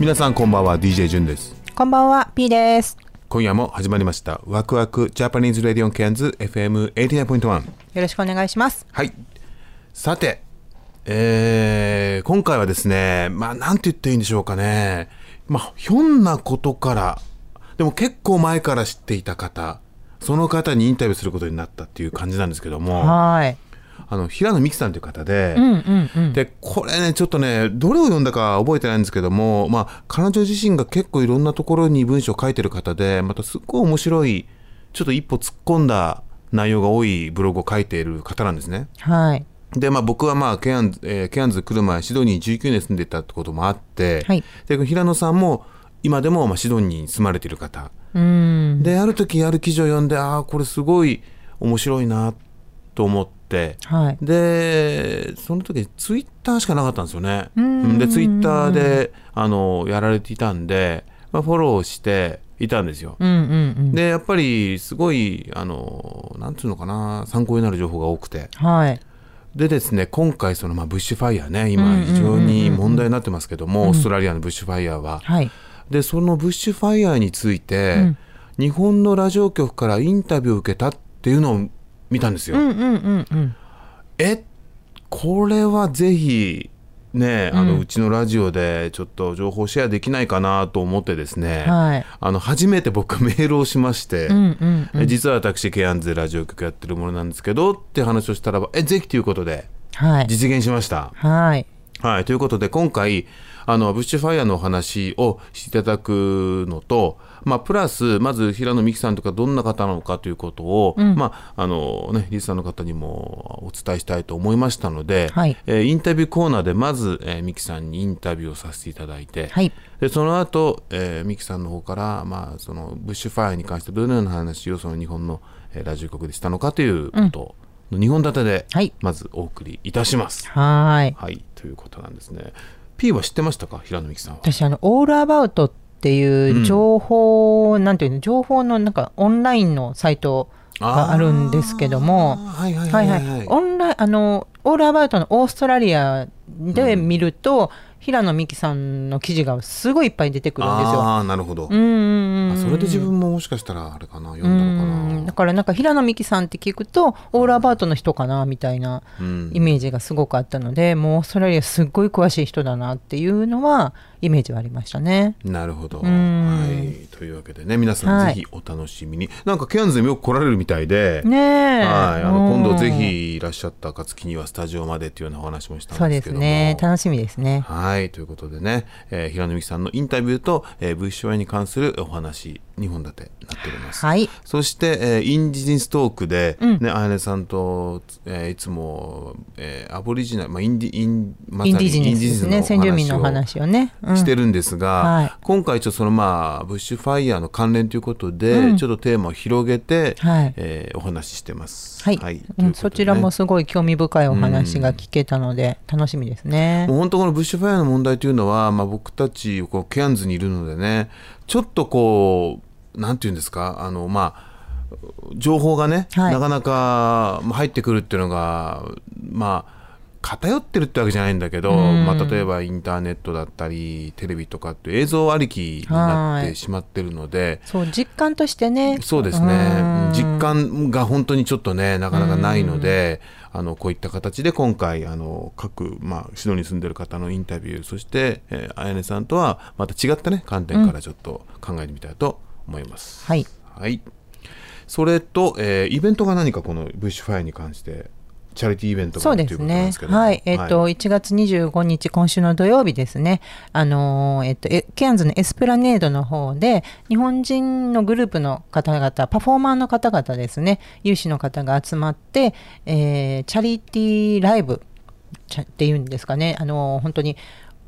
皆さんこんばんは DJ ジュンですこんばんは、P です。今夜も始まりましたワクワクジャパニーズレディオンキャンズ FM89.1 よろしくお願いします。はいさてえー、今回はですねまあなんて言っていいんでしょうかねまあひょんなことからでも結構前から知っていた方その方にインタビューすることになったっていう感じなんですけどもはい。あの平野美樹さんという方で、うんうんうん。でこれねちょっとねどれを読んだか覚えてないんですけども、まあ、彼女自身が結構いろんなところに文章を書いてる方でまたすっごい面白いちょっと一歩突っ込んだ内容が多いブログを書いている方なんですね。はい。でまあ、僕は、まあ、ケアンズ、えーケアンズ来る前シドニー19年住んでたってこともあって、はいで平野さんも今でも、まあ、シドニーに住まれている方うん。である時ある記事を読んでああこれすごい面白いなと思ってはい。でその時ツイッターしかなかったんですよね。んでツイッターであのやられていたんで、まあ、フォローしていたんですよ。うんうんうん。でやっぱりすごいあのなんていうのかな参考になる情報が多くてはい。でですね今回その、まあ、ブッシュファイヤーね今非常に問題になってますけども、オーストラリアのブッシュファイヤーは。はい。でそのブッシュファイヤーについて、日本のラジオ局からインタビューを受けたっていうのを見たんですよ。えこれはぜひねあの、うちのラジオでちょっと情報シェアできないかなと思ってですね、はいあの初めて僕メールをしまして、うんうんうん。え実は私ケアンズでラジオ局やってるものなんですけどって話をしたらばえぜひということではい。実現しました。はい。はい、ということで今回あのブッシュファイヤーのお話をしていただくのと、まあ、プラスまず平野美樹さんとかどんな方なのかということを、まああのね、リスナーの方にもお伝えしたいと思いましたので、はいえーインタビューコーナーでまず、えー、美樹さんにインタビューをさせていただいて、はい。でその後、えー、ミキさんの方から、まあ、そのブッシュファイアに関してどのような話をその日本の、えーラジオ局でしたのかということの2本立てではいまずお送りいたします。はい。はい、ということなんですね。P は知ってましたか？平野美樹さんは。私、あの、オールアバウトっていう情報、なんていうの、情報のなんかオンラインのサイトがあるんですけども、はいはいははいい。はいい。はオンラインあのオールアバウトのオーストラリアで見ると、平野美樹さんの記事がすごいいっぱい出てくるんですよ。ああ、なるほど。うんそれで自分ももしかしたらあれかな、読んだのかうんだな。からなんか平野美樹さんって聞くとオールアバウトの人かなみたいなうんイメージがすごくあったので、もうオーストラリアすっごい詳しい人だなっていうのはイメージはありましたね。なるほど。んはい。というわけでね、皆さんはいぜひお楽しみに。なんかケアンズにもよく来られるみたいで、ねえ。はい、あのうん今度ぜひいらっしゃった暁にはスタジオまでっていうようなお話もしたそうんですですけども。ね楽しみですね。はいということでね、えー平野美樹さんのインタビューと、えー、ブッシュワイに関するお話2本立てになっております。はい。そして、えーインジニストークで、ね、あやねさんと、えーいつも、えーアボリジナル、まあ、インディインまさにインディジネスですね。先住民の話をね。うんしてるんですが、はい今回ちょっとそのまあブッシュファイヤーの関連ということで、ちょっとテーマを広げて、はいえーお話ししてます。はい、というんそちらもすごい興味深いお話が聞けたので、楽しみですねも。う本当このブッシュファイアの問題というのは、まあ、僕たちこうケアンズにいるのでねちょっとこうなんていうんですか？あのまあ情報がね、はい。なかなかまあ入ってくるっていうのがまあ偏ってるってわけじゃないんだけど、うん。まあ、例えばインターネットだったりテレビとかって映像ありきになっはい。てしまってるので、そう実感としてね。そうですね。うん。実感が本当にちょっとねなかなかないのであのこういった形で今回あの各、まあ、シドに住んでる方のインタビューそして、えー、あやねさんとはまた違ったね観点からちょっと考えてみたいと思います。はい。はいそれと、えーイベントが何かこのブッシュファイアに関してチャリティーイベントそうですねですけ。どもはい。えっ、と、1月25日、今週の土曜日ですね。あのーえっ、と、えケアンズのエスプラネードの方で、日本人のグループの方々、パフォーマーの方々ですね、有志の方が集まって、えーチャリティーライブっていうんですかね。あのー本当に、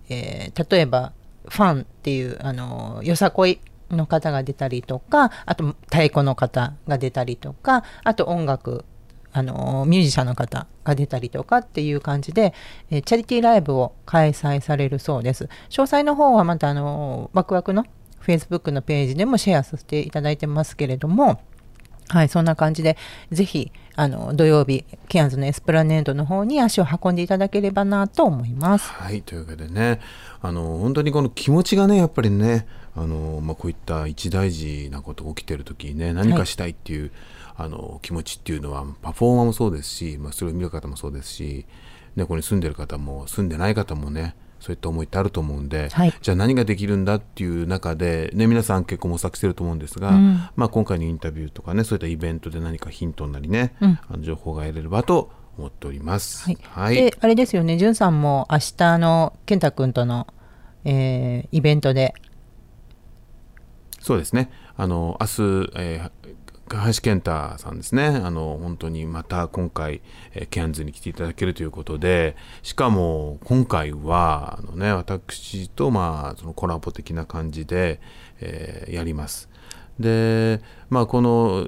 えー例えば、ファンっていう、あのーよさこいの方が出たりとか、あと太鼓の方が出たりとか、あと音楽、あのミュージシャンの方が出たりとかっていう感じで、えチャリティーライブを開催されるそうです。詳細の方はまたあのワクワクの Facebook のページでもシェアさせていただいてますけれども、はい、そんな感じで、ぜひ、あの、土曜日、ケアンズのエスプラネードの方に足を運んでいただければなと思います。はいというわけでねあの本当にこの気持ちがねやっぱりねあの、まあ、こういった一大事なことが起きてる時にね何かしたいっていう、あの気持ちっていうのはパフォーマーもそうですし、まあ、それを見る方もそうですし、ね、ここに住んでる方も住んでない方もねそういった思いってあると思うんで、はい。じゃあ何ができるんだっていう中で、ね、皆さん結構模索してると思うんですが、まあ、今回のインタビューとかねそういったイベントで何かヒントになりね、あの情報が得れればと思っております。はい。はい。で、あれですよね、じゅんさんも明日の健太くんとの、えーイベントで、そうですね。あの明日、えー林健太さんですね。あの本当にまた今回、えーケアンズに来ていただけるということで、しかも今回はあのね私とまあそのコラボ的な感じで、えーやります。で、まあこの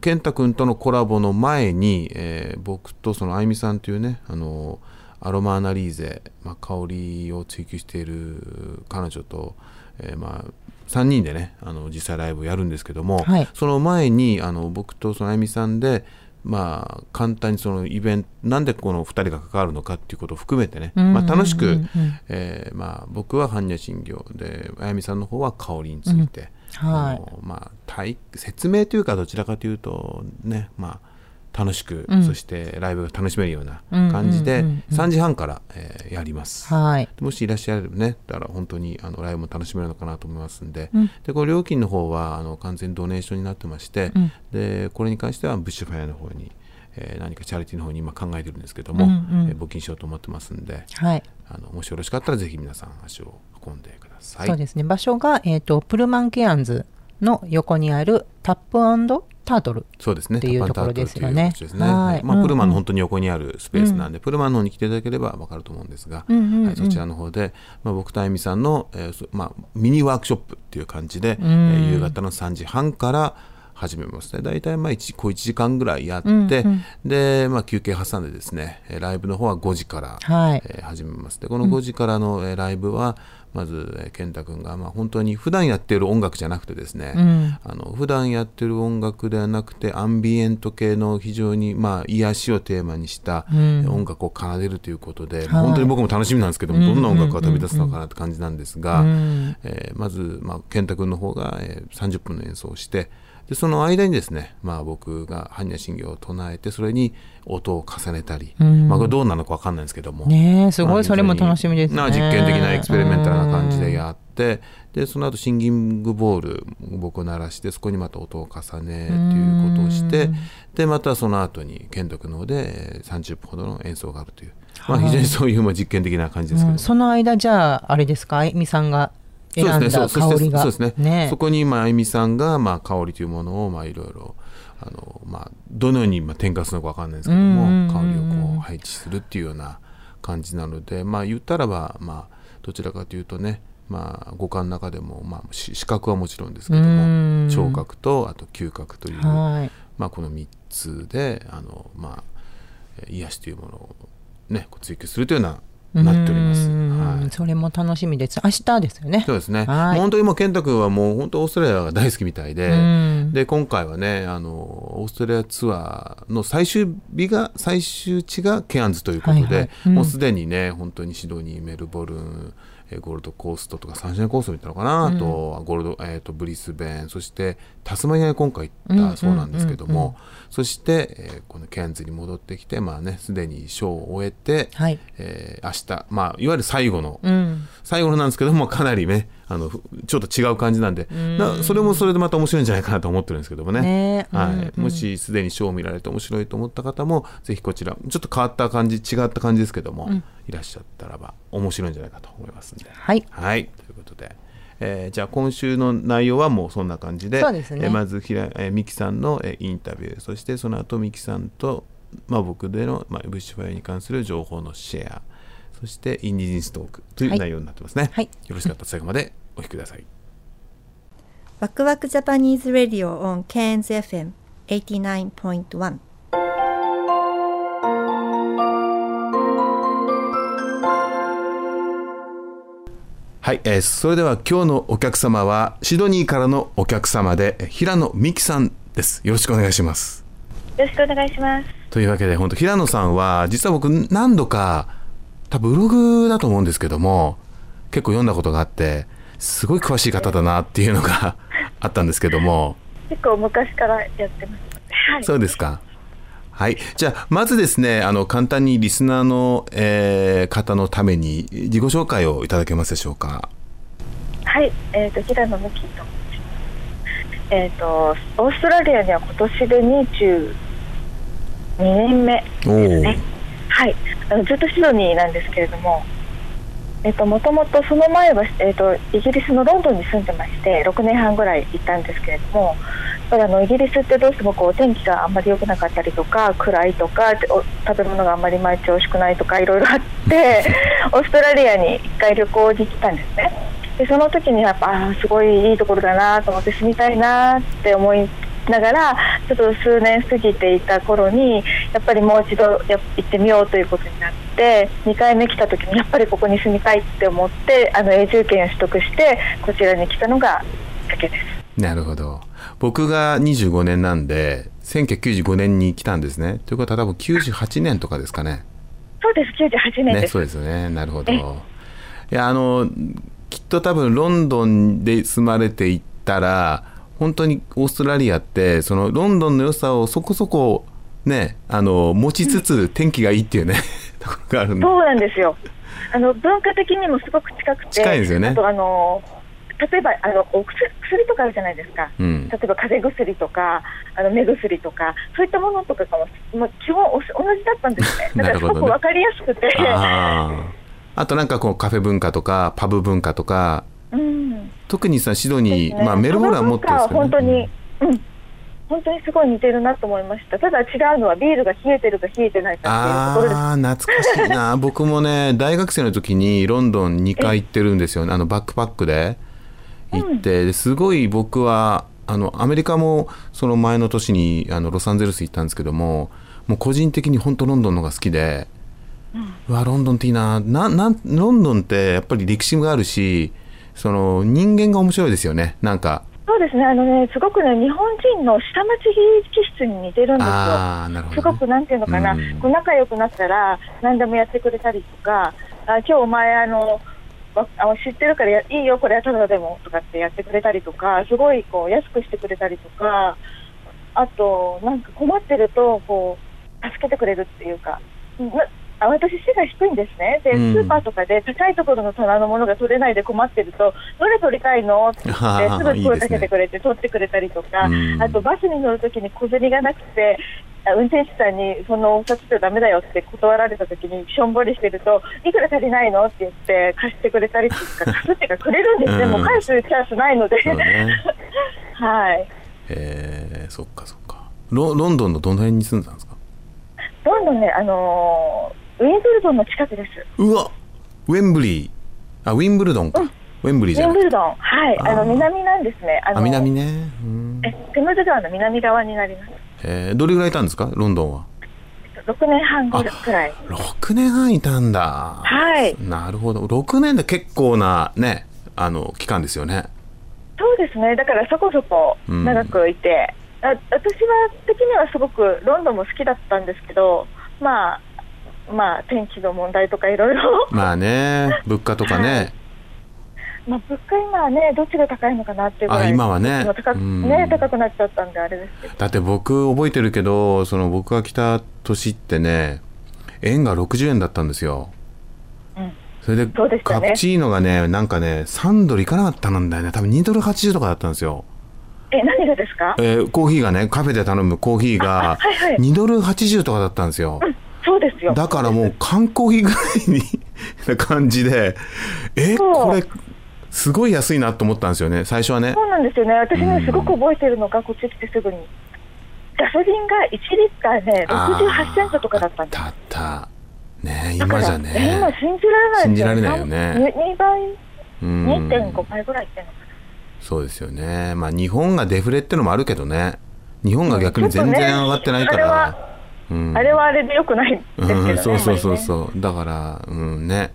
健太君とのコラボの前に、えー僕とそのあゆみさんというねあのアロマアナリーゼ、まあ、香りを追求している彼女と、えーまあ3人でねあの実際ライブをやるんですけども、はい。その前にあの僕とそのあゆみさんでまあ簡単にそのイベントなんでこの2人が関わるのかっていうことを含めてね、まあ、楽しく、えーまあ、僕は般若心経であやみさんの方は香りについて、はい。まあ、体説明というかどちらかというとね、まあ、楽しく、そしてライブが楽しめるような感じで、3時半から、えーやります。はい。もしいらっしゃればね、だから本当にあのライブも楽しめるのかなと思いますんで、でこれ料金の方はあの完全にドネーションになってまして、でこれに関してはブッシュファイアの方に、えー何かチャリティーの方に今考えてるんですけども、えー募金しようと思ってますんで、はい。あのもしよろしかったらぜひ皆さん足を運んでください。そうですね。場所が、えっ、と、プルマンケアンズの横にあるタップタートル。そうですね。っていうところですよね。まあ、うん。プルマンの本当に横にあるスペースなんで、プルマンの方に来ていただければわかると思うんですが、はい、そちらの方で、まあ、僕とあゆみさんの、えーそまあ、ミニワークショップっていう感じで、えー夕方の3時半から始めますね。大体まあ1、小1時間ぐらいやって、で、まあ、休憩挟んでですね、えーライブの方は5時から、はい。えー始めます。で、この5時からの、えーライブは、まず、えー健太君が、まあ、本当に普段やってる音楽じゃなくてですね、あの普段やってる音楽ではなくて、アンビエント系の非常に、まあ、癒しをテーマにした、えー音楽を奏でるということで、本当に僕も楽しみなんですけども、どんな音楽が飛び出すのかなって感じなんですが、えーまず、まあ、健太君の方が、えー30分の演奏をして、でその間にですね、まあ、僕が般若心経を唱えてそれに音を重ねたり、まあ、これどうなのか分かんないんですけども、ねえすごいまあそれも楽しみですね。な実験的なエクスペリメンタルな感じでやってでその後シンギングボール僕を鳴らしてそこにまた音を重ねということをしてでまたその後に剣徳の方でえー30分ほどの演奏があるという、まあ、非常にそういうまあ実験的な感じですけどその間じゃああれですか？あゆみさんが選んだそうですね。そう香りが。そうですね。ね。そこにまああゆみさんがまあ香りというものをまあいろいろあのまあどのようにまあ添加するのかわかんないですけども香りをこう配置するっていうような感じなのでまあ言ったらばまあどちらかというとねまあ五感の中でもまあし視覚はもちろんですけども聴覚とあと嗅覚というはい。まあこの3つであのまあえー癒しというものをね追求するというようななっております。うん。はい。それも楽しみです。明日ですよね。そうですね。本当にもう健太君はもう本当オーストラリアが大好きみたいで、うん。で今回はねあのオーストラリアツアーの最終日が最終地がケアンズということで、はいはい。うん。もうすでにね本当にシドニーメルボルンえーゴールドコーストとかサンシャインコーストみたいなのかな、あとはゴールド、えー、とブリスベンそしてタスマニアに今回行ったそうなんですけども、そして、えーこのケアンズに戻ってきてまあねすでにショーを終えて、はい。えー明日まあいわゆる最後の、うん。最後のなんですけどもかなりねあのふちょっと違う感じなんで。なそれもそれでまた面白いんじゃないかなと思ってるんですけどもね。ね。はい。うん。うんもしすでにショーを見られて面白いと思った方もぜひこちらちょっと変わった感じ違った感じですけども、いらっしゃったらば面白いんじゃないかと思いますんで。はい。はい、ということで、えーじゃあ今週の内容はもうそんな感じでね。えーまずひら、えー、ミキさんの、えーインタビューそしてその後ミキさんと、まあ、僕での、まあ、ブッシュファイアに関する情報のシェアそしてインディジンストークというはい内容になってますね、はい。よろしかったら最後までお聞きください。ワクワクジャパニーズ・ラディオ on Cairns FM 89.1はい、えーそれでは今日のお客様はシドニーからのお客様でえー平野美希さんです。よろしくお願いします。よろしくお願いします。というわけで本当平野さんは実は僕何度か多分ブログだと思うんですけども結構読んだことがあってすごい詳しい方だなっていうのが あったんですけども結構昔からやってます。はい。そうですかはいじゃあまずですねあの簡単にリスナーの、えー方のために自己紹介をいただけますでしょうかはい。えっ、と、平野美希と申します。えっ、と、オーストラリアには今年で22年目ですね。はい。あのずっとシドニーなんですけれども、えっ、と、もともとその前は、えっ、と、イギリスのロンドンに住んでまして、6年半ぐらい行ったんですけれども、やっぱりあのイギリスってどうしてもこう天気があんまり良くなかったりとか暗いとかお食べ物があんまり毎日美味しくないとかいろいろあって オーストラリアに一回旅行に来たんですねでその時にやっぱすごいいいところだなと思って住みたいなって思いながらちょっと数年過ぎていた頃にやっぱりもう一度や行ってみようということになって2回目来た時にやっぱりここに住みたいって思ってあの永住権を取得してこちらに来たのがきっかけです。なるほど僕が25年なんで1995年に来たんですねということは多分98年とかですかねそうです98年ね、です。そうですよね。なるほど。えいや、あの、きっと多分ロンドンで住まれていったら、本当にオーストラリアって、そのロンドンの良さをそこそこ、ね、あの、持ちつつ天気がいいっていうね、ところがあるんで。そうなんですよ。あの文化的にもすごく近くて、近いですよねあとあの例えばあのお薬薬とかあるじゃないですか。うん例えば風邪薬とかあの目薬とかそういったものとかがもうもう基本おし同じだったんですね。だからすごくわかりやすくて、ああ。あとなんかこうカフェ文化とかパブ文化とか、うん。特にさ、シドニー、ね。まあメルボルンはもっとですけど、その文化は本当に、うん。本当にすごい似てるなと思いました。ただ違うのはビールが冷えてるか冷えてないかっていうところです。ああー懐かしいな。僕もね大学生の時にロンドン2回行ってるんですよ。あのバックパックで。行って、ですごい僕はあのアメリカもその前の年にあのロサンゼルス行ったんですけどももう個人的に本当ロンドンの方が好きで、うわロンドンっていいな。ななんロンドンってやっぱり歴史があるしその人間が面白いですよね。なんか。そうですね、あのね、すごくね、日本人の下町気質に似てるんですよ。ね、すごくなんていうのかな、うん。こう仲良くなったら何でもやってくれたりとか、あ今日お前あの、わあの知ってるからやいいよ、これはただでもとかってやってくれたりとか、すごいこう安くしてくれたりとか、あと、なんか困ってるとこう助けてくれるっていうか。私、背が低いんですね、でうん。スーパーとかで高いところの棚のものが取れないで困ってると、どれ取りたいの？って言って、すぐ声かけてくれて、取ってくれたりとか、うん。あとバスに乗るときに小銭がなくて、あ運転手さんにそのお札じゃダメだよって断られたときにしょんぼりしてるといくら足りないの？って言って貸してくれたりとか 貸すっていうかくれるんですね、うん。もう返すチャンスないので、はい。えー、そっかそっか。ロロンドンのどの辺に住んでたんですか？どんどんね、あのーウィンブルドンの近くです、うわウェンブリー。あウィンブルドンか、ウェンブリーじゃウィンブルドン、はい、あの南なんですね、あ南ね。うん。えテムズ川の南側になります、えー、どれぐらいいたんですか？ロンドンは。6年半後くらい。6年半いたんだ。はい。なるほど。6年で結構なねあの期間ですよね。そうですね、だからそこそこ長くいて、あ私は的にはすごくロンドンも好きだったんですけど、まあ、まあ、天気の問題とかいろいろ、まあね物価とかね、まあ、物価今はね、どっちが高いのかなっていうあ今はね。今高くうん。ね、高くなっちゃったんで、あれですけど、だって僕覚えてるけどその僕が来た年ってね円が60円だったんですよ。うん。それでね。カプチーノがねなんかね3ドルいかなかったんだよね。多分2ドル80とかだったんですよ。え、何がですか？えーコーヒーがねカフェで頼むコーヒーがはいはい。2ドル80とかだったんですよ、そうですよ。だからもう缶コーヒーぐらいにな感じで えこれすごい安いなと思ったんですよね。最初はね。そうなんですよね。私ね、うん。すごく覚えてるのが、こっち来てすぐに。ガソリンが1リッターね、68セントとかだったんです。あったあった。ね今じゃね。今信じられない信じられないよね。2倍、うん。2.5倍ぐらいいってんのかそうですよね。まあ日本がデフレってのもあるけどね。日本が逆に全然上がってないから、うんな。あれはあれでよくないですけどね。うんそうそうそうう。そうだからうんね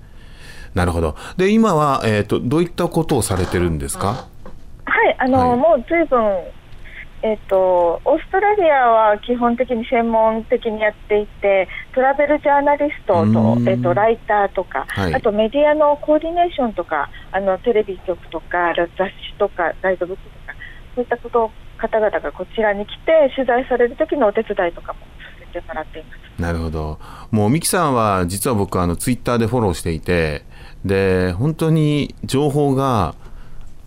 なるほどで今は、えー、とどういったことをされてるんですか？はい、あの、はいもう随分、えっ、と、オーストラリアは基本的に専門的にやっていて、トラベルジャーナリストうと、んえっ、と、ライターとか、はいあとメディアのコーディネーションとか、あの、テレビ局とか、雑誌とか、ガイドブックとか、そういったことを方々がこちらに来て、取材される時のお手伝いとかもてもらっています。なるほどもうミキさんは実は僕あのツイッターでフォローしていてで本当に情報が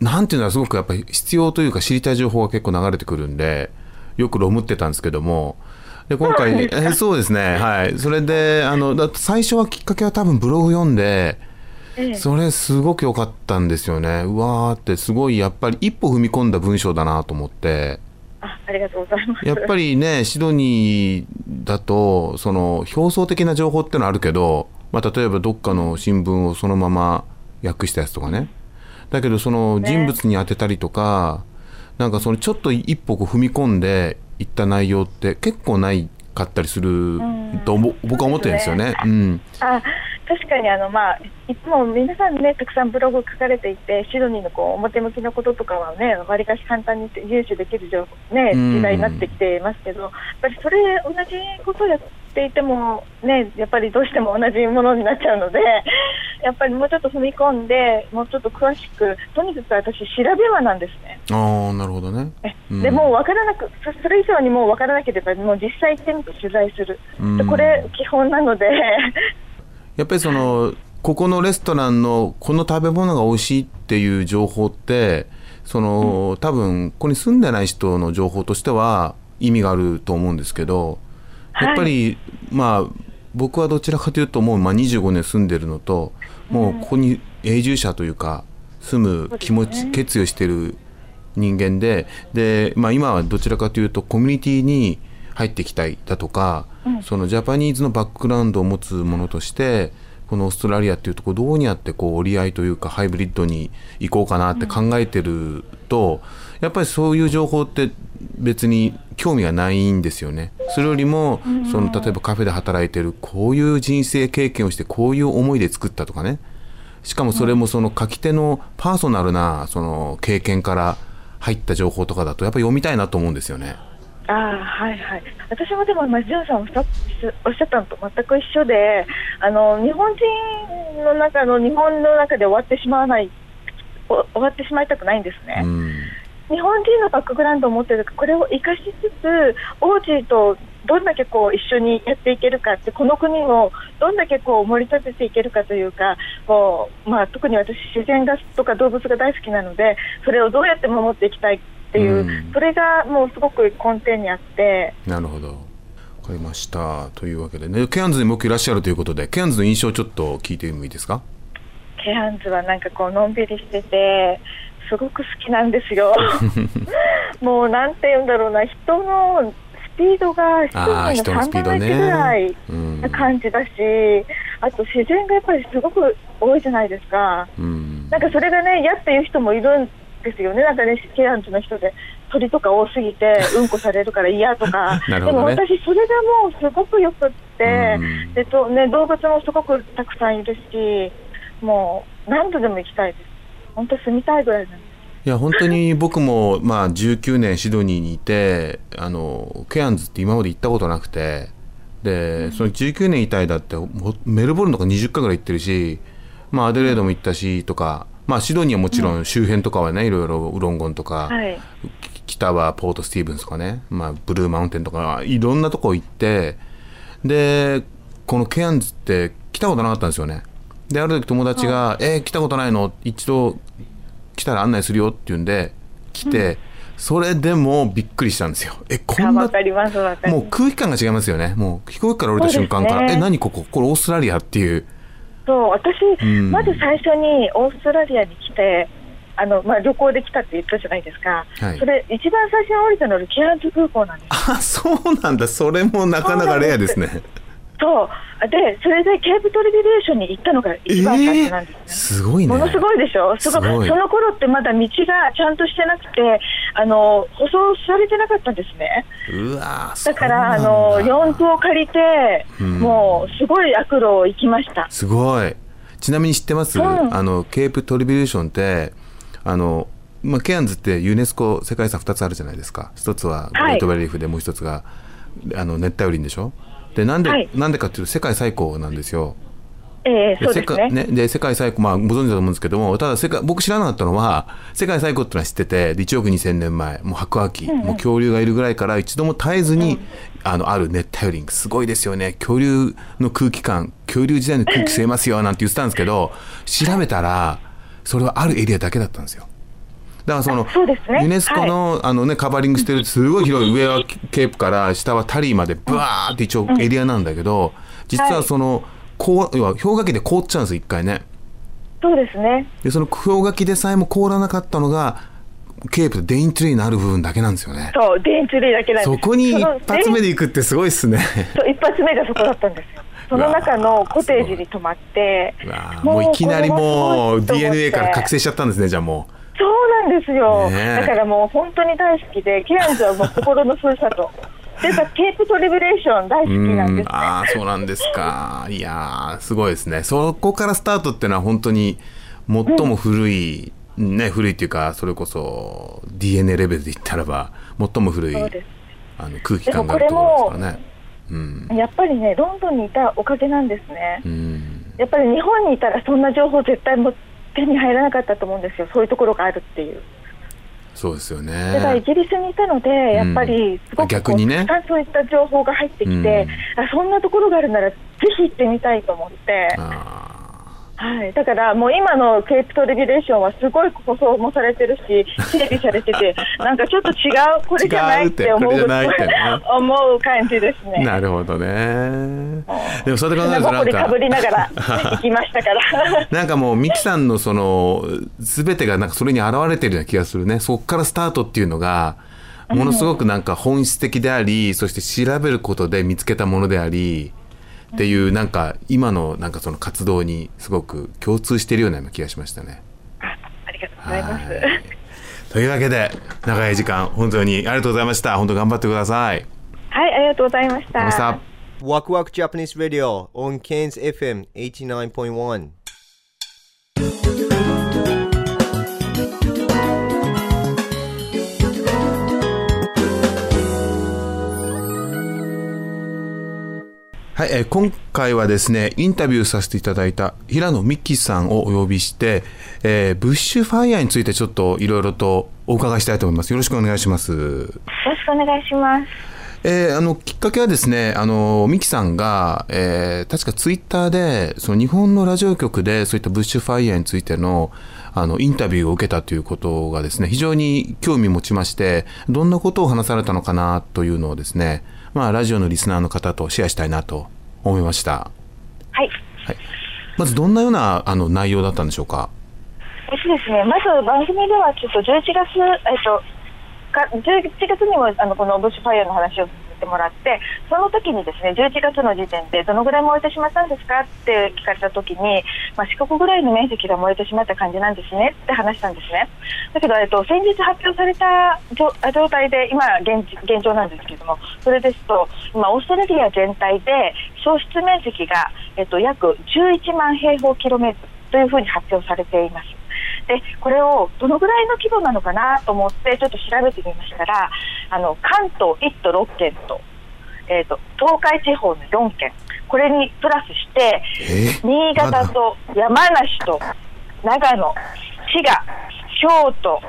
なんていうのはすごくやっぱり必要というか知りたい情報が結構流れてくるんでよくロムってたんですけどもで今回えーそうですねはいそれであのだ最初はきっかけは多分ブログ読んでええそれすごく良かったんですよねうわーってすごいやっぱり一歩踏み込んだ文章だなと思って。あ、ありがとうございます。やっぱりね、シドニーだと、その表層的な情報ってのはあるけど、まあ、例えばどっかの新聞をそのまま訳したやつとかね。だけど、その人物に当てたりとか、なんかそのちょっと一歩踏み込んでいった内容って結構ないかったりするとぼ僕は思ってるんですよね。うん。あ確かにあの、まあ、いつも皆さんね、たくさんブログ書かれていて、シドニーのこう表向きのこととかはね、わりかし簡単に入手できる情報、ね、うん時代になってきていますけど、やっぱりそれ、同じことをやっていても、ね、やっぱりどうしても同じものになっちゃうので、やっぱりもうちょっと踏み込んで、もうちょっと詳しく、とにかく私、調べはなんですね。ああ、なるほどね。うんでもう分からなくそそれ以上にもう分からなければもう実際行ってみて取材する、これ基本なのでやっぱりそのここのレストランのこの食べ物が美味しいっていう情報ってその多分ここに住んでない人の情報としては意味があると思うんですけどやっぱり、まあ僕はどちらかというともうまあ25年住んでるのともうここに永住者というか住む気持ち、決意をしてる人間でで、まあ、今はどちらかというとコミュニティに入っていきたいだとか、そのジャパニーズのバックグラウンドを持つものとしてこのオーストラリアっていうところどうやってこう折り合いというかハイブリッドに行こうかなって考えてると、やっぱりそういう情報って別に興味がないんですよね。それよりも、その例えばカフェで働いてるこういう人生経験をしてこういう思いで作ったとかねしかもそれもその書き手のパーソナルなその経験から入った情報とかだとやっぱり読みたいなと思うんですよね。あーはいはい私もでも、まあ、ジュンさんおっしゃおっしゃったのと全く一緒であの日本人の中の日本の中で終わってしまわないお終わってしまいたくないんですね。うん日本人のバックグラウンドを持っているこれを生かしつつオージーとどんだけこう一緒にやっていけるかってこの国をどんだけこう盛り立てていけるかというかこう、まあ、特に私自然がとか動物が大好きなのでそれをどうやって守っていきたいっていう、うんそれがもうすごく根底にあってなるほど。わかりました。というわけでね、ケアンズにもよくいらっしゃるということで、ケアンズの印象をちょっと聞いてもいいですか？ケアンズはなんかこうのんびりしててすごく好きなんですよ。もうなんて言うんだろうな人のスピードが人あー人のスピードね3分の1ぐらいうんな感じだし、あと自然がやっぱりすごく多いじゃないですか。うん。なんかそれがね嫌っていう人もいるんですよね。なんかねケアンズの人で鳥とか多すぎて うんこされるから嫌とか。ねでも私それがもうすごくよくって、うんでとね動物もすごくたくさんいるし、もう何度でも行きたいです。本当住みたいぐらいなんです。いや本当に僕もまあ19年シドニーにいてあのケアンズって今まで行ったことなくてでその19年いた間ってほメルボルンとか20回ぐらい行ってるし、まあ、アデレードも行ったしとか、まあ、シドニーはもちろん周辺とかはねいろいろウロンゴンとか、はい。北はポートスティーブンスとかね、まあ、ブルーマウンテンとかいろんなとこ行ってでこのケアンズって来たことなかったんですよね。である時友達が「えー来たことないの？一度来たら案内するよ」って言うんで来て、それでもびっくりしたんですよ。えこんなもう空気感が違いますよね。もう飛行機から降りた瞬間から「そうですね。え何ここ？これオーストラリア」っていうそう私、ん。まず最初にオーストラリアに来てあの、まあ、旅行で来たって言ったじゃないですか、はい。それ一番最初に降りたのがケアンズ空港なんです。あそうなんだ。それもなかなかレアですねそう。でそれでケープトリビュレーションに行ったのが一番最初なんですね、すごいね。ものすごいでしょ？すごい。すごいその頃ってまだ道がちゃんとしてなくてあの舗装されてなかったんですね。うわーだからあの四駆を借りて、うん。もうすごい悪路を行きました。すごい。ちなみに知ってます、うん。あのケープトリビュレーションってあの、まあ、ケアンズってユネスコ世界遺産2つあるじゃないですか。一つはグレートバリーフで、もう一つがあの熱帯雨林でしょ？でなんで、はい。なんでかっていうと世界最高なんですよ。ええそうです世界ねねで世界最高、まあ、ご存知だと思うんですけどもただ世界僕知らなかったのは世界最高ってのは知っててで1億2000年前もう白亜紀、もう恐竜がいるぐらいから一度も絶えずに、あのある熱帯雨林すごいですよね。恐竜の空気感恐竜時代の空気吸えますよなんて言ってたんですけど調べたらそれはあるエリアだけだったんですよだからそのユネスコの,、あのね、カバーリングしてるすごい広い上はケープから下はタリーまでブワーって一応エリアなんだけど、実はその、こう要は氷河期で凍っちゃうんです一回ね。そうですね。でその氷河期でさえも凍らなかったのがケープとデインツリーのある部分だけなんですよね。そうデインツリーだけなんです。そこに一の発目で行くってすごいっすね。そう一発目がそこだったんですよ。その中のコテージに泊まってもういきなりもう DNA から覚醒しちゃったんですねじゃあもそうなんですよ、ねえ。だからもう本当に大好きでケアンズはもう心のふるさと。で やっぱケープトリブレーション大好きうなんですね。ああそうなんですか。いやーすごいですね。そこからスタートっていうのは本当に最も古い、ね古いっていうかそれこそ DNA レベルで言ったらば最も古いあの空気感があるところですからね。うん。やっぱりねロンドンにいたおかげなんですね、うん。やっぱり日本にいたらそんな情報絶対も手に入らなかったと思うんですよ。そういうところがあるっていう。そうですよだからイねギリスにいたので、やっぱりすごくこう逆にね。たくさんそういった情報が入ってきて、うん。あそんなところがあるならぜひ行ってみたいと思って、あはい、だからもう今のケープトリビュレーションはすごい舗装もされてるし、整備されてて、なんかちょっと違う、これじゃないって思う 思う感じですーね。なるほどね。でもそれで考えるとなんかかぶりながら 行きましたから。なんかもうミキさんのその全てがなんかそれに現れてるような気がするね。そこからスタートっていうのがものすごくなんか本質的でありそして調べることで見つけたものでありっていうなんか今のなんかその活動にすごく共通しているような気がしましたね。ありがとうございます。はいというわけで長い時間本当にありがとうございました本当頑張ってください。はい、ありがとうございました。ありがとうございました Waku Waku Japanese Radio on Cairns FM 89.1. はい、えー今回はですね、インタビューさせていただいた平野美希さんをお呼びして、えーブッシュファイヤーについてちょっといろいろとお伺いしたいと思います。よろしくお願いします。よろしくお願いします。えーあのきっかけはですね、あのミキさんが、えー確かツイッターでその日本のラジオ局でそういったブッシュファイヤーについてのあのインタビューを受けたということがですね非常に興味持ちましてどんなことを話されたのかなというのをですね、まあ、ラジオのリスナーの方とシェアしたいなと思いました。はい。はい、まずどんなようなあの内容だったんでしょうか？えっとですね、まず番組ではちょっと11月、えっと、か11月にもあのこのブッシュファイヤーの話をてもらって、その時にですね、11月の時点でどのぐらい燃えてしまったんですか？って聞かれた時に、まあ、四国ぐらいの面積が燃えてしまった感じなんですねって話したんですね。だけど、えっと、先日発表された状態で、今現、現状なんですけども、それですと、今、オーストラリア全体で消失面積が、えっと、約11万平方キロメートルというふうに発表されています。でこれをどのぐらいの規模なのかなと思ってちょっと調べてみましたらあの関東1都6県と,、えー、と東海地方の4県これにプラスしてえ？ー新潟と山梨と長野滋賀京都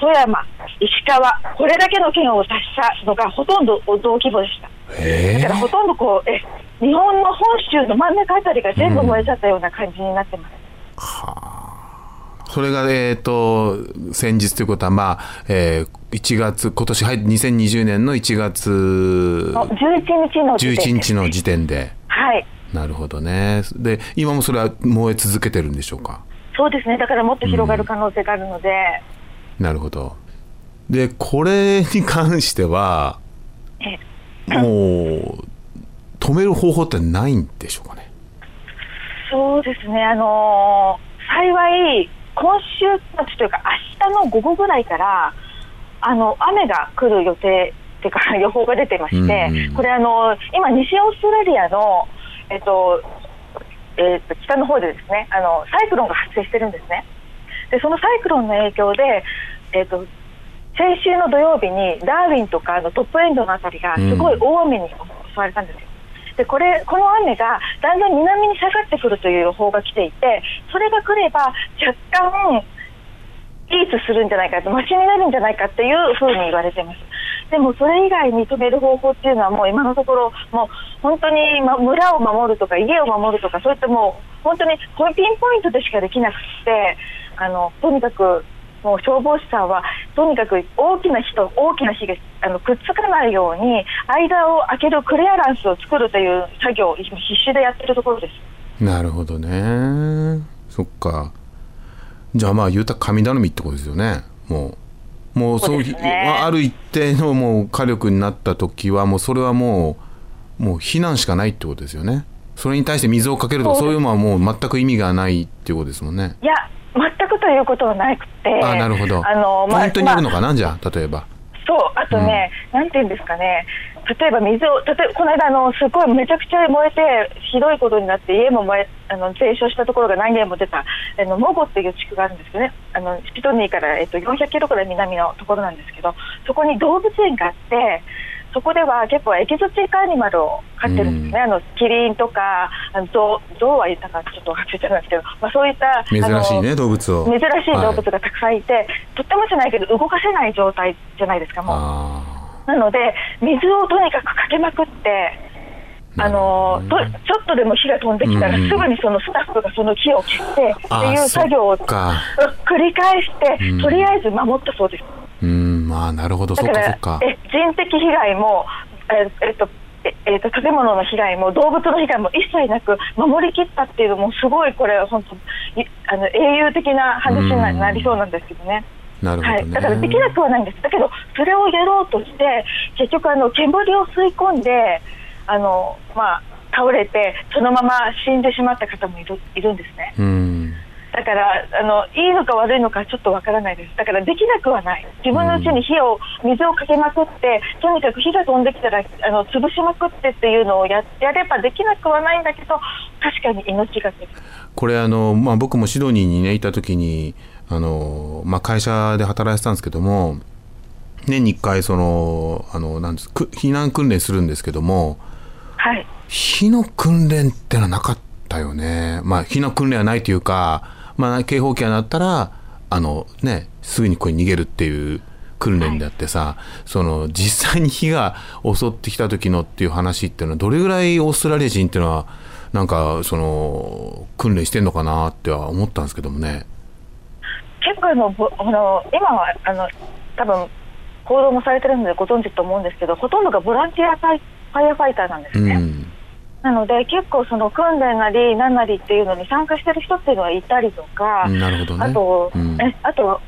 富山石川これだけの県を足したのがほとんど同規模でした。え？だからほとんどこうえ日本の本州の真ん中あたりが全部燃えちゃったような感じになってます。それが、えっ、と、先日ということは、まあ、えー、1月、今年、はい、2020年の1月の11日の時点11日の時点で。はい。なるほどね。で、今もそれは燃え続けてるんでしょうか？そうですね。だからもっと広がる可能性があるので、なるほど。で、これに関しては、えもう、止める方法ってないんでしょうかね？そうですね。あのー幸い、今週末というか、明日の午後ぐらいから、あの、雨が来る予定っていうか、予報が出てまして、うんうんこれあの、今、西オーストラリアの、えっと、えっと、北の方でですね、あの、サイクロンが発生してるんですね。で、そのサイクロンの影響で、えっと、先週の土曜日にダーウィンとかあのトップエンドのあたりがすごい大雨に襲われたんですよ。でこれこの雨がだんだん南に下がってくるという予報が来ていてそれが来れば若干ピースするんじゃないかとマシになるんじゃないかっていうふうに言われてます。でもそれ以外に止める方法っていうのはもう今のところもう本当に、ま、村を守るとか家を守るとかそういったもう本当にこのピンポイントでしかできなくてあのとにかくもう消防士さんはとにかく大きな火と大きな火があのくっつかないように間を開けるクリアランスを作るという作業を今必死でやってるところです。なるほどね。そっか。じゃあまあ言うたら神頼みってことですよね。もう。もうそそううですねまあある一定のもう火力になった時はもうそれはもうもう避難しかないってことですよね。それに対して水をかけるとかそうそういうのはもう全く意味がないっていうことですもんね。いや全くということはなくてあなるほど。あのまあポイントにあるのまかな、じゃあ例えば。そうあとね、なんていうんですかね例えば水を例えばこの間あのすごいめちゃくちゃ燃えてひどいことになって家も燃えあの全焼したところが何軒も出たあのモゴっていう地区があるんですけどねあのシピトニーから、えっと、400キロくらい南のところなんですけどそこに動物園があってそこでは結構エキゾチックアニマルを飼ってるんですね、あのキリンとかあのゾウゾウは言ったかちょっと忘れちゃうんですけど、まあ、そういった珍しいね動物を。珍しい動はい。物がたくさんいて、とってもじゃないけど動かせない状態じゃないですかもう。なので水をとにかくかけまくってあのとちょっとでも火が飛んできたら、うんうんすぐにそのスタッフがその火を消してっていう作業を 繰り返して、うん。とりあえず守ったそうです。うんまあなるほどそっだかからそっか。え人的被害もええっとええっと建物の被害も動物の被害も一切なく守りきったっていうのもすごいこれ本当いあの英雄的な話になりそうなんですけどね。なるほどね。はい、だからできなくはないんです、だけど、それをやろうとして、結局あの、煙を吸い込んで、あのまあ、倒れて、そのまま死んでしまった方もいるいるんですね。うん。だからあの、いいのか悪いのかちょっとわからないです、だからできなくはない、自分のうちに火を、水をかけまくって、とにかく火が飛んできたらあの潰しまくってっていうのをややればできなくはないんだけど、確かに命がけ。これあの、まあ、僕もシドニーにねいた時にあの、まあ、会社で働いてたんですけども年に1回そのあのなんですく避難訓練するんですけどもはい、火の訓練ってのはなかったよね、まあ、火の訓練はないというか、まあ、警報器が鳴ったらあの、ね、すぐにここに逃げるっていう訓練であってさ、その実際に火が襲ってきた時のっていう話っていうのはどれぐらいオーストラリア人っていうのはなんかその訓練してんのかなっては思ったんですけどもね。結構あのぼあの今はあの多分報道もされてるのでご存知と思うんですけどほとんどがボランティアファイファイアファイターなんですね、うんなので結構その訓練なり何なりっていうのに参加してる人っていうのはいたりとか、うんなるほどね。あと、うん。えあと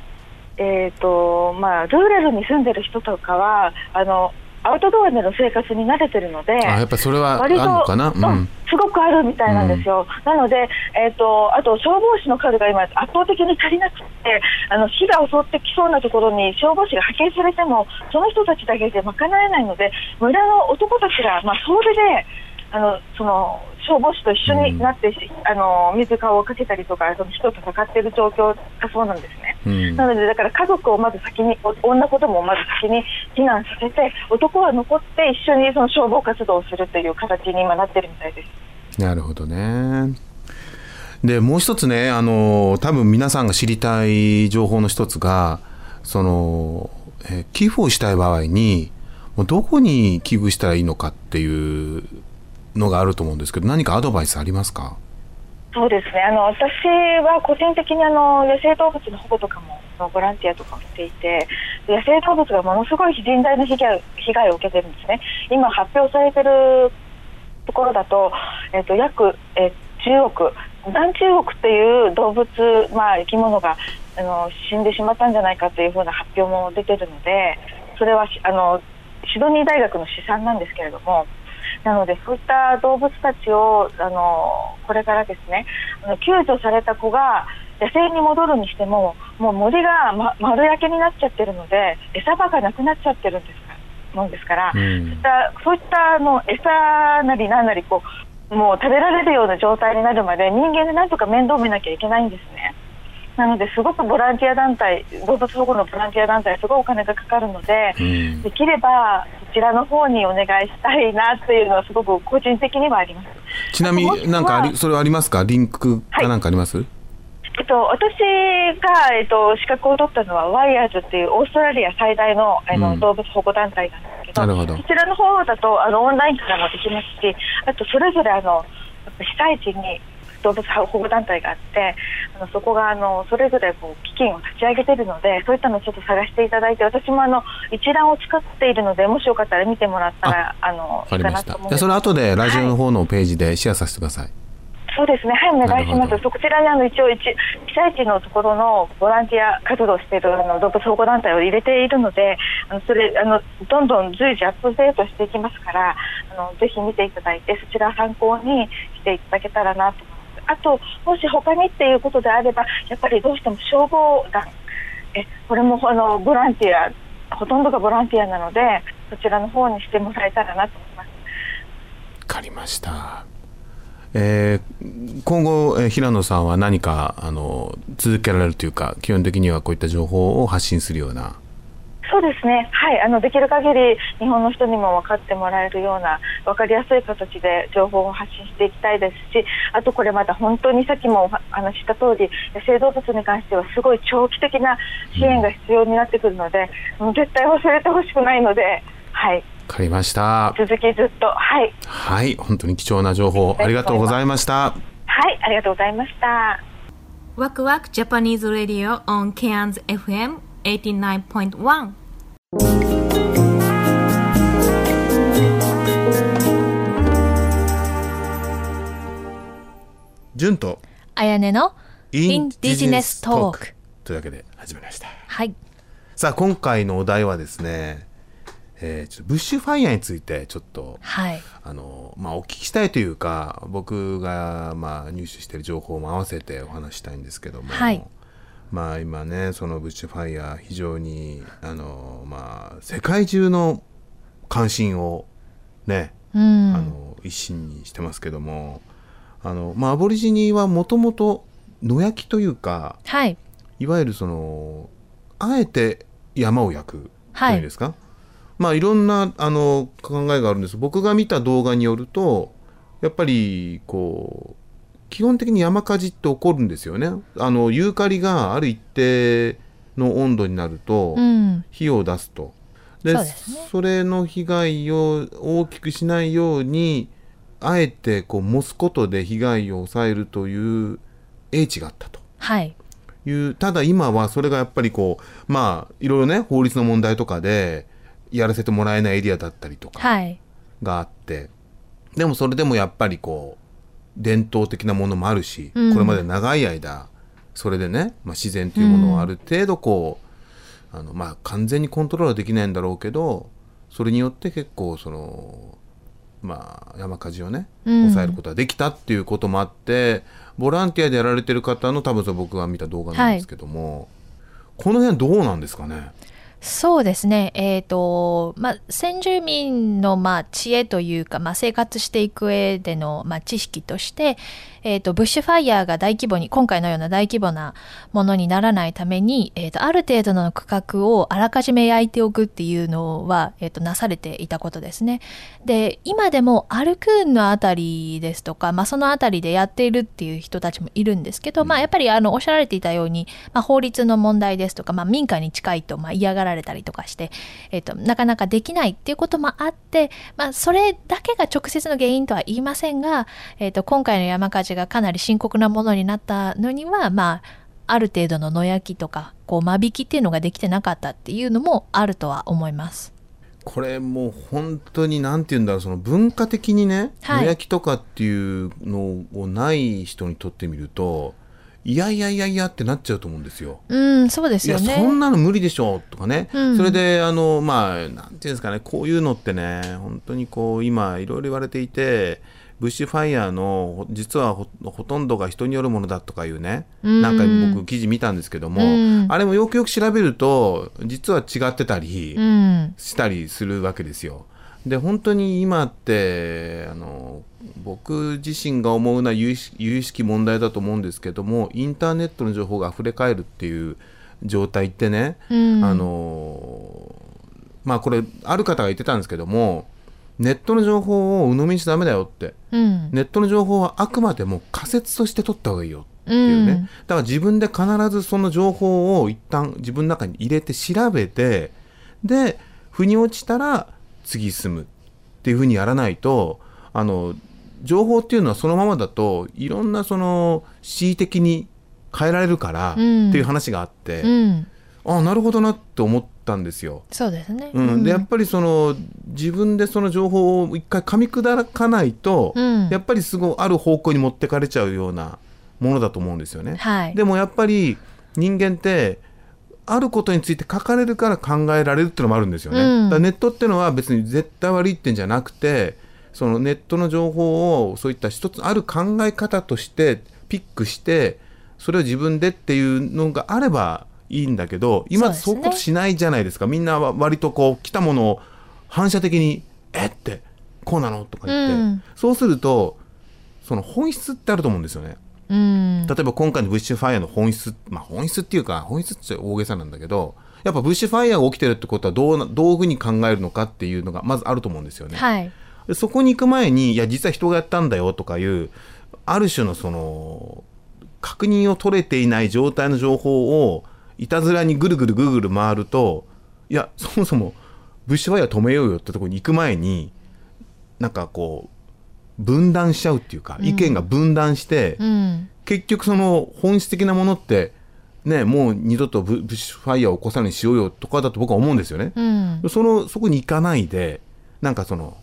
えっ、とまあルーレルに住んでる人とかはあのアウトドアでの生活に慣れてるのであやっぱりそれはあるのかな、うん。うんすごくあるみたいなんですよ、なので、えー、とあと消防士の数が今、圧倒的に足りなくて、あの火が襲ってきそうなところに消防士が派遣されても、その人たちだけで賄えないので、村の男たちが、まあ、総出であのその消防士と一緒になって、あの水川をかけたりとか、その人と戦っている状況がそうなんですね。うんなので、だから家族をまず先に、お女子供をまず先に避難させて、男は残って一緒にその消防活動をするという形に今なってるみたいです。なるほどね。でもう一つねあの多分皆さんが知りたい情報の一つがその、えー寄付をしたい場合にもうどこに寄付したらいいのかっていうのがあると思うんですけど何かアドバイスありますか？そうですね。あの私は個人的にあの野生動物の保護とかもボランティアとかをしていて野生動物がものすごい甚大な被害被害を受けてるんですね。今発表されてるところだと,、えー、と約、えー、10億何十億っていう動物、まあ、生き物があの死んでしまったんじゃないかというふうな発表も出てるのでそれはあのシドニー大学の試算なんですけれどもなのでそういった動物たちをあのこれからですねあの救助された子が野生に戻るにしてももう森が、ま、丸焼けになっちゃってるので餌場がなくなっちゃってるんですもんですから、うん、そういったそういったあの餌なりなんなりこうもう食べられるような状態になるまで人間でなんとか面倒見なきゃいけないんですね。なのですごくボランティア団体動物保護のボランティア団体すごいお金がかかるので、うん、できればそちらの方にお願いしたいなというのはすごく個人的にはあります。ちなみになんかありそれはありますか？リンクかなんかあります、はいえっと、私が、えっと、資格を取ったのはワイヤーズっていうオーストラリア最大のあの、うん、動物保護団体なんですけどど。そちらの方だとあのオンラインからもできますしあとそれぞれあの被災地に動物保護団体があってあのそこがあのそれぞれこう基金を立ち上げているのでそういったのをちょっと探していただいて私もあの一覧を作っているのでもしよかったら見てもらったらあのいいかなと思じゃそれ後でラジオの方のページでシェアさせてください、はい。そうですね、はい、お願いします。そこちらにあの一応一被災地のところのボランティア活動しているあの動物保護団体を入れているので、あのそれあのどんどん随時アップデートしていきますから、あのぜひ見ていただいてそちら参考にしていただけたらなと。あともし他にっていうことであればやっぱりどうしても消防団えこれもあのボランティアほとんどがボランティアなのでそちらの方にしてもらえたらなと思います。わかりました。えー、今後、えー、平野さんは何かあの続けられるというか基本的にはこういった情報を発信するようなそうですね、はい、あのできる限り日本の人にも分かってもらえるような分かりやすい形で情報を発信していきたいですしあとこれまた本当にさっきもお話した通り野生動物に関してはすごい長期的な支援が必要になってくるので、うん、絶対忘れてほしくないので。はい。わかりました。続きずっとはい。はい。本当に貴重な情報ありがとうございました。はいありがとうございました。ワクワクジャパニーズラディオ on Cairns FM 89.1純とあやねのインディジネストーク。というわけで始まりました。はい。さあ今回のお題はですねえー、ちょっとブッシュファイヤーについてちょっと、はい、あのまあ、お聞きしたいというか僕が、まあ、入手している情報も合わせてお話したいんですけども、はい、まあ、今ねそのブッシュファイヤー非常にあの、まあ、世界中の関心をね、うん、あの一身にしてますけどもあの、まあ、アボリジニはもともと野焼きというか、はい、いわゆるそのあえて山を焼くというんですか、はい、まあいろんなあの考えがあるんです。僕が見た動画によるとやっぱりこう基本的に山火事って起こるんですよね。あのユーカリがある一定の温度になると火を出すと。うん、で、ね、それの被害を大きくしないようにあえてこう燃すことで被害を抑えるという英知があったと。はいいうただ今はそれがやっぱりこうまあいろいろね法律の問題とかでやらせてもらえないエリアだったりとかがあって、はい、でもそれでもやっぱりこう伝統的なものもあるし、これまで長い間それでね、まあ、自然というものをある程度こう、あのまあ、完全にコントロールはできないんだろうけどそれによって結構その、まあ、山火事をね抑えることができたっていうこともあって、ボランティアでやられてる方の多分そ僕が見た動画なんですけども、はい、この辺どうなんですかね？そうですね、えーとまあ、先住民の、まあ、知恵というか、まあ、生活していく上での、まあ、知識として、えーと、ブッシュファイヤーが大規模に今回のような大規模なものにならないために、えーと、ある程度の区画をあらかじめ焼いておくっていうのは、えーと、なされていたことですね。で今でもアルクーンのあたりですとか、まあ、そのあたりでやっているっていう人たちもいるんですけど、まあ、やっぱりあのおっしゃられていたように、まあ、法律の問題ですとか、まあ、民家に近いと、まあ、嫌がらられたりとかして、えっとなかなかできないっていうこともあって、まあ、それだけが直接の原因とは言いませんが、えっと今回の山火事がかなり深刻なものになったのには、まあ、ある程度の野焼きとかこう間引きっていうのができてなかったっていうのもあるとは思います。これもう本当に何て言うんだろうその文化的にね、はい野焼きとかっていうのをない人にとってみるといやいやいやいやってなっちゃうと思うんですよ。うん、そうですいやよね。そんなの無理でしょとかね、うんそれであのまあなんていうんですかねこういうのってね本当にこう今いろいろ言われていてブッシュファイヤーの実はほほとんどが人によるものだとかいうね、うん。なんか僕記事見たんですけども、うん。あれもよくよく調べると実は違ってたりうん、したりするわけですよ。で本当に今ってあの僕自身が思うのは有意識有意識問題だと思うんですけどもインターネットの情報が溢れ返るっていう状態ってね、うん。あのまあこれある方が言ってたんですけどもネットの情報を鵜呑みにしちゃダメだよって。うん、ネットの情報はあくまでも仮説として取った方がいいよっていうね、うん。だから自分で必ずその情報を一旦自分の中に入れて調べてで腑に落ちたら次進むっていうふうにやらないとあの情報っていうのはそのままだといろんなその恣意的に変えられるからってうんいう話があって、うん、あなるほどなって思ったんですよ。そうですね。うん、でやっぱりその自分でその情報を一回噛み砕かないと、うんやっぱりすごいある方向に持ってかれちゃうようなものだと思うんですよね。はい。でもやっぱり人間ってあることについて書かれるから考えられるっていうのもあるんですよね。うんだネットっていうのは別に絶対悪いってんじゃなくてそのネットの情報をそういった一つある考え方としてピックしてそれを自分でっていうのがあればいいんだけど今そうういうことしないじゃないですかみんなは割とこう来たものを反射的に「え？っ?」て「こうなの?」とか言って、うんそうするとその本質ってあると思うんですよね。うん、例えば今回のブッシュファイヤーの本質、まあ本質っていうか、本質って大げさなんだけど、やっぱブッシュファイヤーが起きてるってことはどうな、どういうふうに考えるのかっていうのがまずあると思うんですよね。はい。でそこに行く前に、いや、実は人がやったんだよとかいう、ある種のその、確認を取れていない状態の情報を、いたずらにぐるぐるぐるぐる回ると、いや、そもそも、ブッシュファイヤー止めようよってところに行く前に、なんかこう、分断しちゃうっていうか、意見が分断して、うん、結局その本質的なものってねもう二度とブブッシュファイヤーを起こさないようにしようよとかだと僕は思うんですよね。うん、そのそこに行かないでなんかその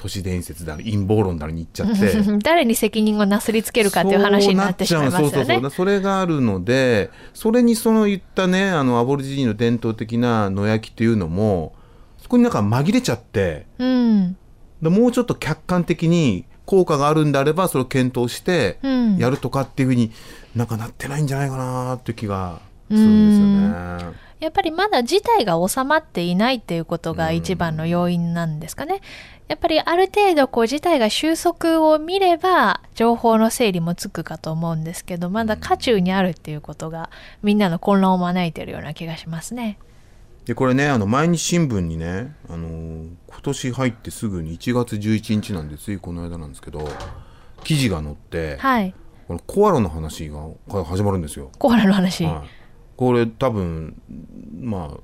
都市伝説だの陰謀論だのに行っちゃって。誰に責任をなすりつけるかっていう話になってしまいますよそうなっちゃうそうそうねそう。それがあるのでそれにその言ったねあのアボリジニの伝統的な野焼きっていうのもそこになんか紛れちゃってうん、でもうちょっと客観的に効果があるんであればそれを検討してうんやるとかっていうふうになんかなってないんじゃないかなっていう気がするんですよね。やっぱりまだ事態が収まっていないっていうことが一番の要因なんですかね。やっぱりある程度こう事態が収束を見れば情報の整理もつくかと思うんですけどまだ渦中にあるっていうことがみんなの混乱を招いているような気がしますね。でこれねあの毎日新聞にね、あのー今年入ってすぐに1月11日なんでついこの間なんですけど記事が載って、はい。このコアラの話がが始まるんですよ。コアラの話。はい、これ多分まあ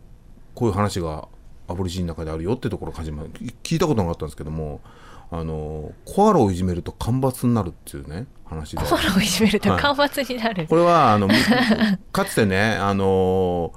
こういう話がアボリジニの中であるよってところが始まる聞いたことなかったんですけどもあのコアラをいじめると干ばつになるっていうね話でコアラをいじめるとはい干ばつになる。これはあの かつてねあの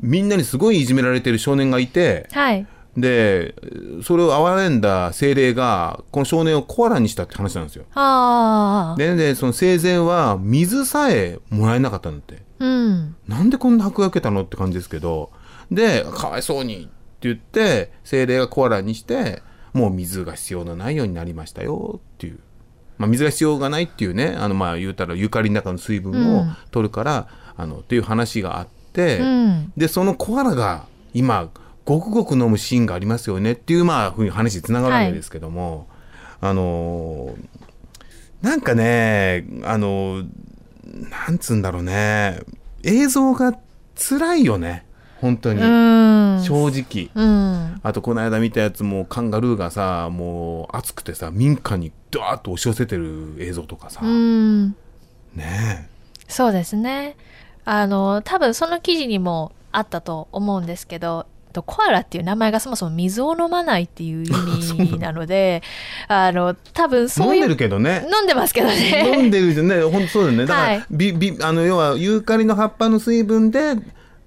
みんなにすごいいじめられてる少年がいてはい。でそれを憐れんだ精霊がこの少年をコアラにしたって話なんですよ。ああ。ででその生前は水さえもらえなかったんだって。うん。なんでこんな迫害を受けたのって感じですけどでかわいそうにって言って精霊がコアラにしてもう水が必要のないようになりましたよっていう、まあ、水が必要がないっていうねあのまあ言うたらゆかりの中の水分を取るから、あのっていう話があって、うん。でそのコアラが今ごくごく飲むシーンがありますよねっていうまあふうに話につながるわけですけども、あのーなんかねあのーなんつうんだろうね映像が辛いよね本当に、うん。正直。うん。あとこの間見たやつもカンガルーがさもう暑くてさ民家にドワーッと押し寄せてる映像とかさ、うん。ねそうですね。あの、多分その記事にもあったと思うんですけどとコアラっていう名前がそもそも水を飲まないっていう意味なので あの多分そういう飲んでるけどね飲んでますけどね飲んでるじゃんね本当そうだよねだから、はいびびあの要はユーカリの葉っぱの水分で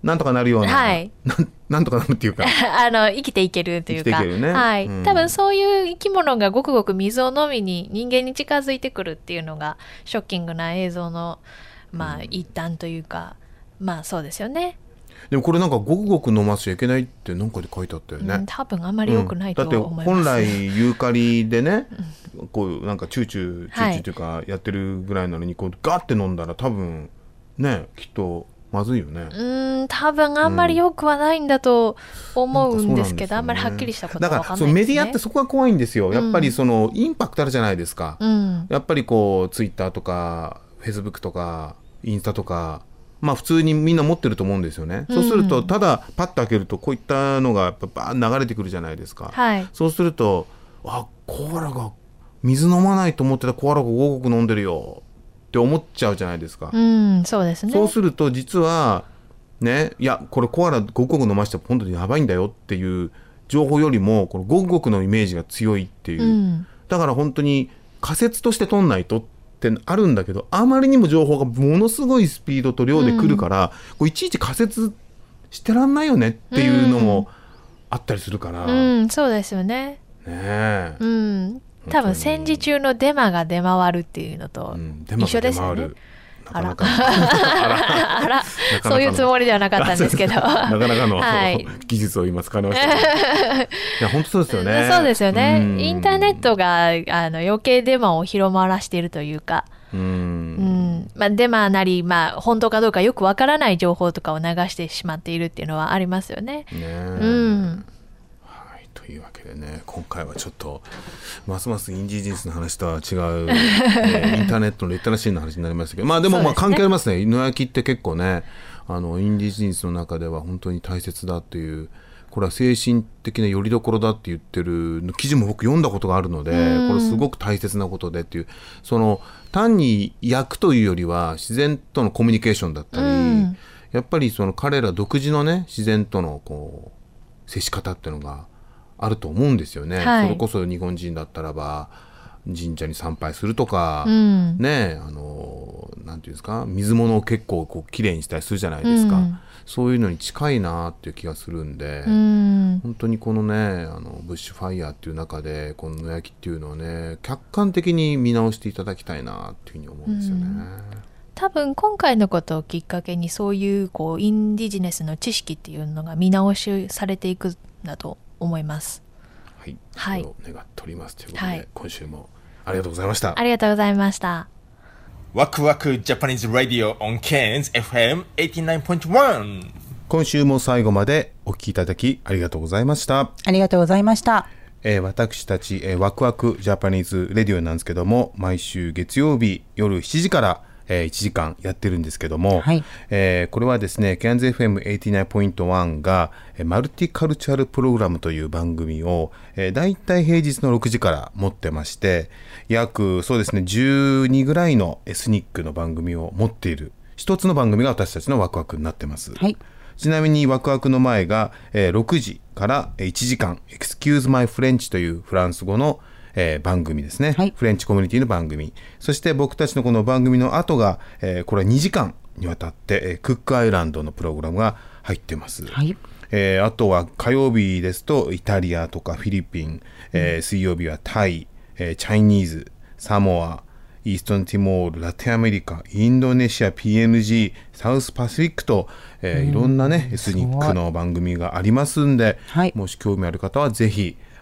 なんとかなるような、はい。なんなんとかなるっていうか。あの生きていけるというか、はい。うん。多分そういう生き物がごくごく水を飲みに人間に近づいてくるっていうのがショッキングな映像のまあ一端というか、まあそうですよね、でもこれなんかごくごく飲ませちゃいけないってなんかで書いてあったよね、うん、多分あんまり良くないとうん。だって思います、本来ユーカリでね、こ うなんかチューチューチューチューっていうかやってるぐらいなのにこうガッて飲んだら多分ねきっとまずいよね。うん多分あんまり良くはないんだと思うんですけど、あんまりはっきりしたことはだ分からないね、かそうメディアってそこが怖いんですよ。やっぱりそのインパクトあるじゃないですか。うんやっぱりこうツイッターとかフェイスブックとかインスタとかまあ普通にみんな持ってると思うんですよね。そうするとただパッと開けるとこういったのがやっぱバーッ流れてくるじゃないですか。はいそうするとあコアラが水飲まないと思ってたコアラがごくごく飲んでるよって思っちゃうじゃないですか。うんそうですね。そうすると実はねいやこれコアラごくごく飲まして本当にやばいんだよっていう情報よりもこのごくごくのイメージが強いっていう、うん。だから本当に仮説として取んないとってあるんだけどあまりにも情報がものすごいスピードと量で来るから、こういちいち仮説してらんないよねっていうのもあったりするから、うねんそうですよねえ、うん多分戦時中のデマが出回るっていうのと一緒ですよね。が出回る。なかなかあらそういうつもりではなかったんですけど。なかなかの、はい。技術を今使いましたいや本当そうですよね。そうですよね。うん。インターネットがあの余計デマを広まらしているというか、ううんん。まあ、デマなり、まあ、本当かどうかよくわからない情報とかを流してしまっているっていうのはありますよね。ねえ。うん、ね今回はちょっとますますインディジェンスの話とは違う、えー インターネットのリテラシーの話になりましたけどまあでもまあ関係ありますね。野焼きって結構ねあのインディジェンスの中では本当に大切だっていうこれは精神的な拠り所だって言ってる記事も僕読んだことがあるのでこれすごく大切なことでっていうその単に焼くというよりは自然とのコミュニケーションだったり、うん。やっぱりその彼ら独自のね自然とのこう接し方っていうのがあると思うんですよね。はい。それこそ日本人だったらば神社に参拝するとか、うん。ねあのなんていうんですか水物を結構こう綺麗にしたりするじゃないですか、うん。そういうのに近いなっていう気がするんで、うん。本当にこのねあのブッシュファイヤーっていう中でこの野焼きっていうのをね客観的に見直していただきたいなっていうふうに思うんですよね。多分今回のことをきっかけにそういうこうインディジネスの知識っていうのが見直しされていくんだと思います。はい、はい願っておりますということで、はい今週もありがとうございましたあ。りがとうございました。ワクワク Japanese Radio on Cairns FM 89.1今週も最後までお聞きいただきありがとうございました。ありがとうございました。えー私たち、えーワクワクジャパニーズレディオなんですけども毎週月曜日夜7時から、えー1時間やってるんですけども、はいえーこれはですね CANZFM89.1 が、えーマルティカルチャルプログラムという番組を、えー、大体平日の6時から持ってまして約そうですね12ぐらいのエスニックの番組を持っている一つの番組が私たちのワクワクになってます。はい。ちなみにワクワクの前が、えー6時からえー1時間「Excuse My French」というフランス語の、えー番組ですね、はい。フレンチコミュニティの番組。そして僕たちのこの番組の後が、えーこれは2時間にわたって、えークックアイランドのプログラムが入ってます、はい。えーあとは火曜日ですとイタリアとかフィリピン、えー水曜日はタイ、えーチャイニーズサモアイーストンティモールラテンアメリカインドネシア PNG サウスパシフィックと、えーいろんなねエスニックの番組がありますんで、はい。もし興味ある方はぜひ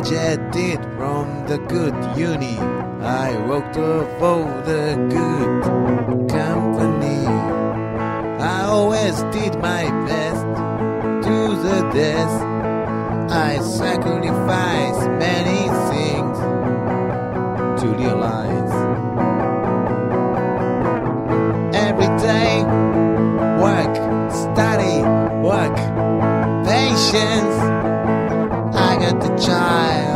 graduated from the good uni. I worked for the good company. I always did my best to the death. I sacrificed many things to realize. Every day, work, study, work, patience child.